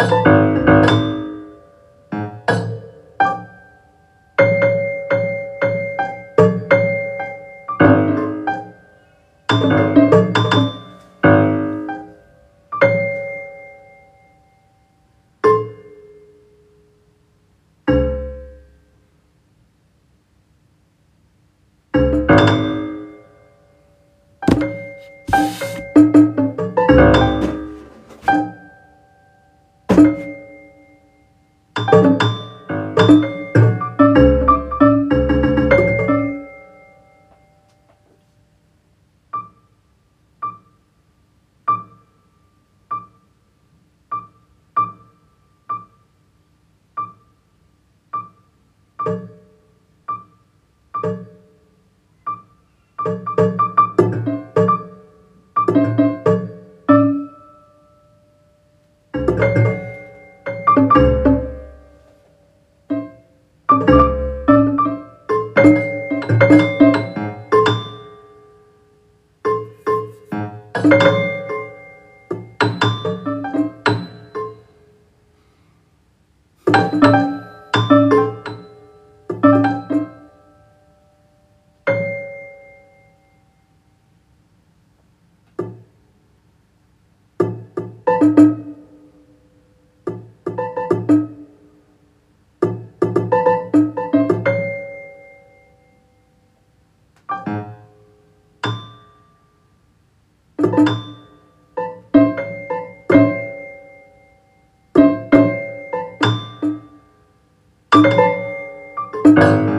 you. Thank you.